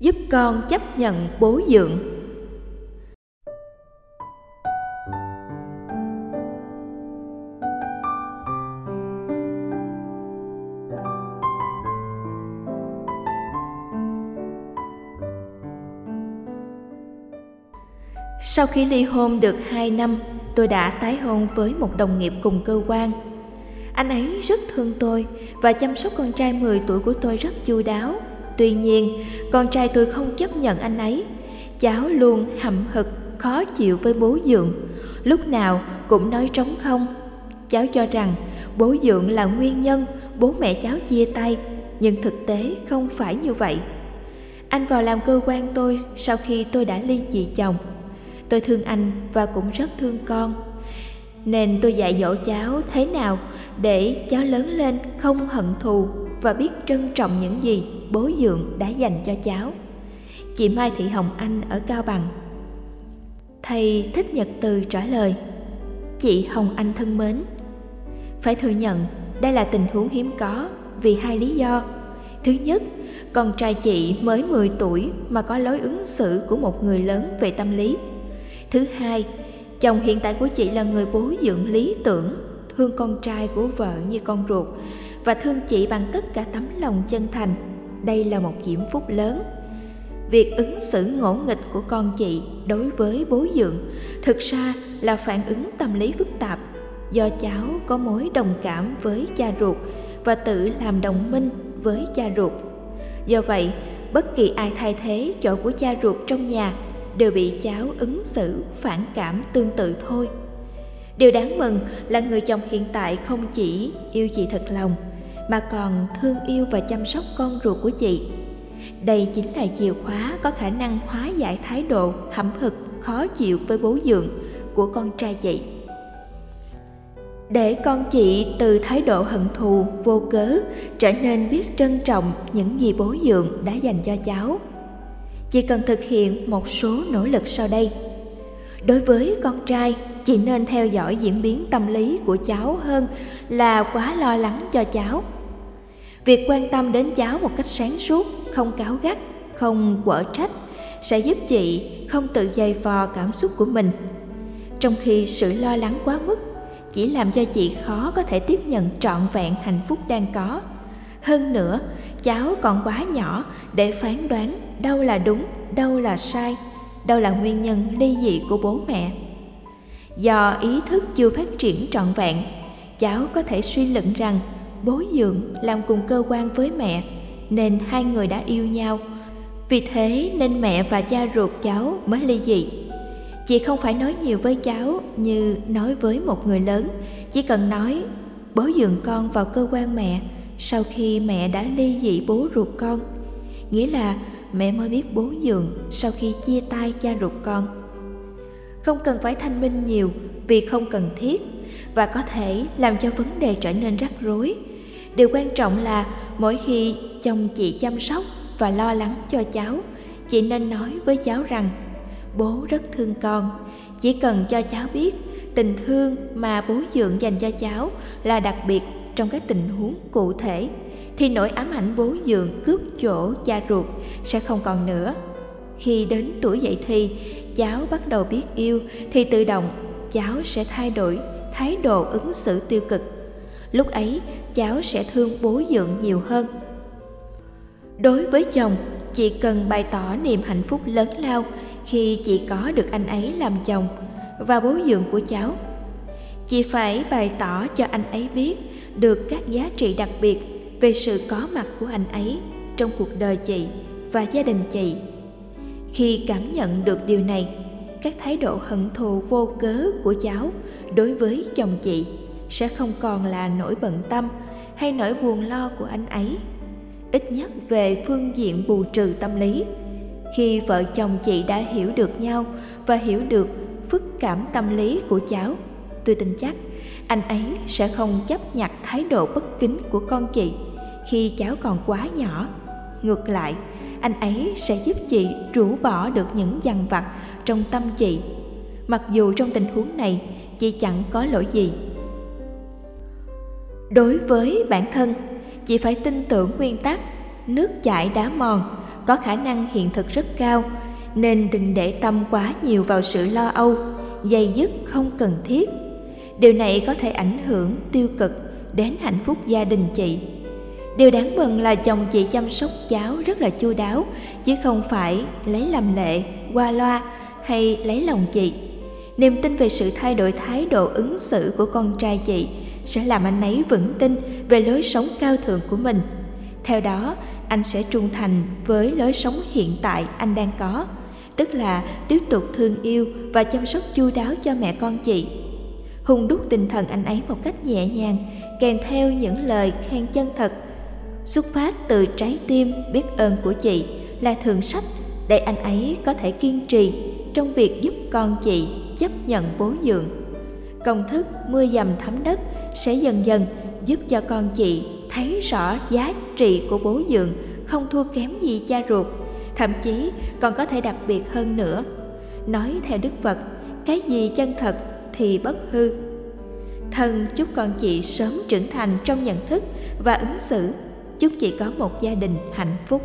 giúp con chấp nhận bố dưỡng Sau khi ly hôn được 2 năm, tôi đã tái hôn với một đồng nghiệp cùng cơ quan. Anh ấy rất thương tôi và chăm sóc con trai 10 tuổi của tôi rất chu đáo. Tuy nhiên, con trai tôi không chấp nhận anh ấy. Cháu luôn hậm hực, khó chịu với bố dượng, lúc nào cũng nói trống không. Cháu cho rằng bố dượng là nguyên nhân bố mẹ cháu chia tay, nhưng thực tế không phải như vậy. Anh vào làm cơ quan tôi sau khi tôi đã ly dị chồng tôi thương anh và cũng rất thương con nên tôi dạy dỗ cháu thế nào để cháu lớn lên không hận thù và biết trân trọng những gì bố dượng đã dành cho cháu. Chị mai thị hồng anh ở cao bằng. Thầy thích nhật từ trả lời chị hồng anh thân mến phải thừa nhận đây là tình huống hiếm có vì hai lý do. Thứ nhất con trai chị mới 10 tuổi mà có lối ứng xử của một người lớn về tâm lý. Thứ hai, chồng hiện tại của chị là người bố dưỡng lý tưởng, thương con trai của vợ như con ruột và thương chị bằng tất cả tấm lòng chân thành. Đây là một diễm phúc lớn. Việc ứng xử ngỗ nghịch của con chị đối với bố dưỡng thực ra là phản ứng tâm lý phức tạp do cháu có mối đồng cảm với cha ruột và tự làm đồng minh với cha ruột. Do vậy, bất kỳ ai thay thế chỗ của cha ruột trong nhà đều bị cháu ứng xử phản cảm tương tự thôi điều đáng mừng là người chồng hiện tại không chỉ yêu chị thật lòng mà còn thương yêu và chăm sóc con ruột của chị. Đây chính là chìa khóa có khả năng hóa giải thái độ hậm hực, khó chịu với bố dượng của con trai chị. Để con chị từ thái độ hận thù, vô cớ trở nên biết trân trọng những gì bố dượng đã dành cho cháu, chị cần thực hiện một số nỗ lực sau đây. Đối với con trai, chị nên theo dõi diễn biến tâm lý của cháu hơn là quá lo lắng cho cháu việc quan tâm đến cháu một cách sáng suốt, không cáo gắt, không quở trách sẽ giúp chị không tự dày vò cảm xúc của mình. Trong khi sự lo lắng quá mức, chỉ làm cho chị khó có thể tiếp nhận trọn vẹn hạnh phúc đang có. Hơn nữa, cháu còn quá nhỏ để phán đoán đâu là đúng, đâu là sai, đâu là nguyên nhân ly dị của bố mẹ. Do ý thức chưa phát triển trọn vẹn, cháu có thể suy luận rằng bố dưỡng, làm cùng cơ quan với mẹ, nên hai người đã yêu nhau. Vì thế nên mẹ và cha ruột cháu mới ly dị. Chị không phải nói nhiều với cháu như nói với một người lớn, chỉ cần nói bố dưỡng con vào cơ quan mẹ, sau khi mẹ đã ly dị bố ruột con. Nghĩa là mẹ mới biết bố dưỡng sau khi chia tay cha ruột con. Không cần phải thanh minh nhiều vì không cần thiết và có thể làm cho vấn đề trở nên rắc rối. Điều quan trọng là mỗi khi chồng chị chăm sóc và lo lắng cho cháu, chị nên nói với cháu rằng, bố rất thương con, chỉ cần cho cháu biết tình thương mà bố dượng dành cho cháu là đặc biệt trong các tình huống cụ thể, thì nỗi ám ảnh bố dượng cướp chỗ cha ruột sẽ không còn nữa. Khi đến tuổi dậy thì, cháu bắt đầu biết yêu, thì tự động cháu sẽ thay đổi thái độ ứng xử tiêu cực. Lúc ấy, cháu sẽ thương bố dượng nhiều hơn. Đối với chồng chị cần bày tỏ niềm hạnh phúc lớn lao khi chị có được anh ấy làm chồng và bố dượng của cháu. Chị phải bày tỏ cho anh ấy biết được các giá trị đặc biệt về sự có mặt của anh ấy trong cuộc đời chị và gia đình chị. Khi cảm nhận được điều này, các thái độ hận thù vô cớ của cháu đối với chồng chị, sẽ không còn là nỗi bận tâm hay nỗi buồn lo của anh ấy. Ít nhất về phương diện bù trừ tâm lý, khi vợ chồng chị đã hiểu được nhau và hiểu được phức cảm tâm lý của cháu, tôi tin chắc anh ấy sẽ không chấp nhặt thái độ bất kính của con chị. Khi cháu còn quá nhỏ, ngược lại, anh ấy sẽ giúp chị rũ bỏ được những dằn vặt trong tâm chị. Mặc dù trong tình huống này chị chẳng có lỗi gì. Đối với bản thân chị phải tin tưởng nguyên tắc, nước chảy đá mòn, có khả năng hiện thực rất cao, nên đừng để tâm quá nhiều vào sự lo âu dây dứt không cần thiết. Điều này có thể ảnh hưởng tiêu cực đến hạnh phúc gia đình chị. Điều đáng mừng là chồng chị chăm sóc cháu rất là chu đáo, chứ không phải lấy làm lệ, qua loa hay lấy lòng chị niềm tin về sự thay đổi thái độ ứng xử của con trai chị sẽ làm anh ấy vững tin về lối sống cao thượng của mình. Theo đó, anh sẽ trung thành với lối sống hiện tại anh đang có, tức là tiếp tục thương yêu và chăm sóc chu đáo cho mẹ con chị. Hung đúc tinh thần anh ấy một cách nhẹ nhàng, kèm theo những lời khen chân thật. Xuất phát từ trái tim biết ơn của chị là thường sách để anh ấy có thể kiên trì trong việc giúp con chị chấp nhận bố dưỡng công thức mưa dầm thấm đất sẽ dần dần giúp cho con chị thấy rõ giá trị của bố dưỡng không thua kém gì cha ruột. Thậm chí còn có thể đặc biệt hơn nữa. Nói theo đức phật, cái gì chân thật thì bất hư. Thân chúc con chị sớm trưởng thành trong nhận thức và ứng xử. Chúc chị có một gia đình hạnh phúc.